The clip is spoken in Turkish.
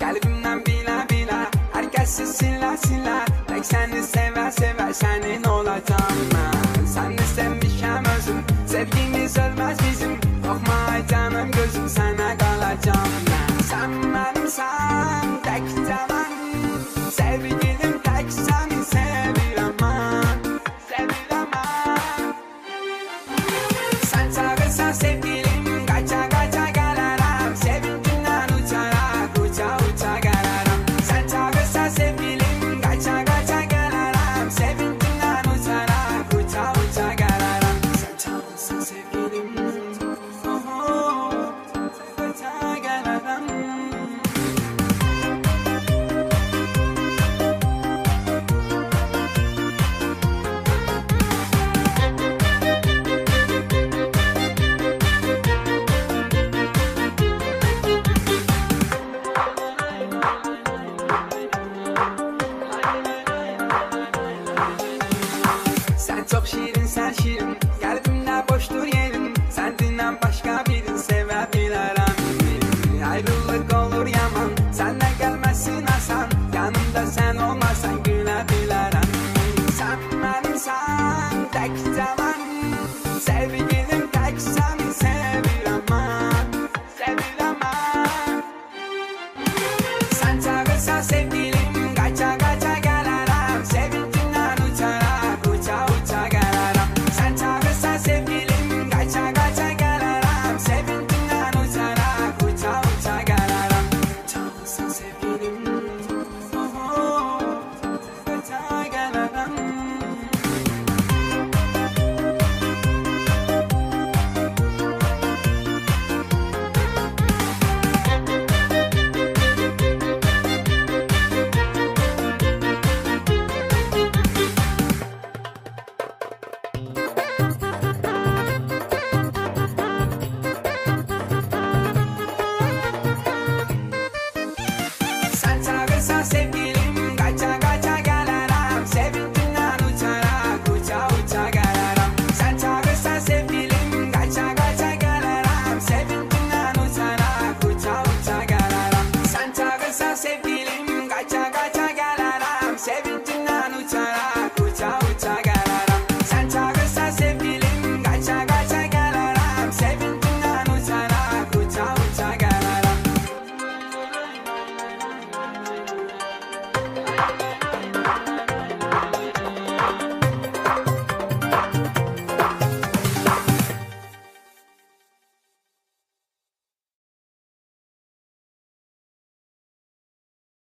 Kalbimden bila bila Herkesi silah silah Tek seni sever sever senin olacağım ben. Seni sevmişim özüm Sevgimiz ölmez bir Sen çok şirin sen şirin Kalbimde boştur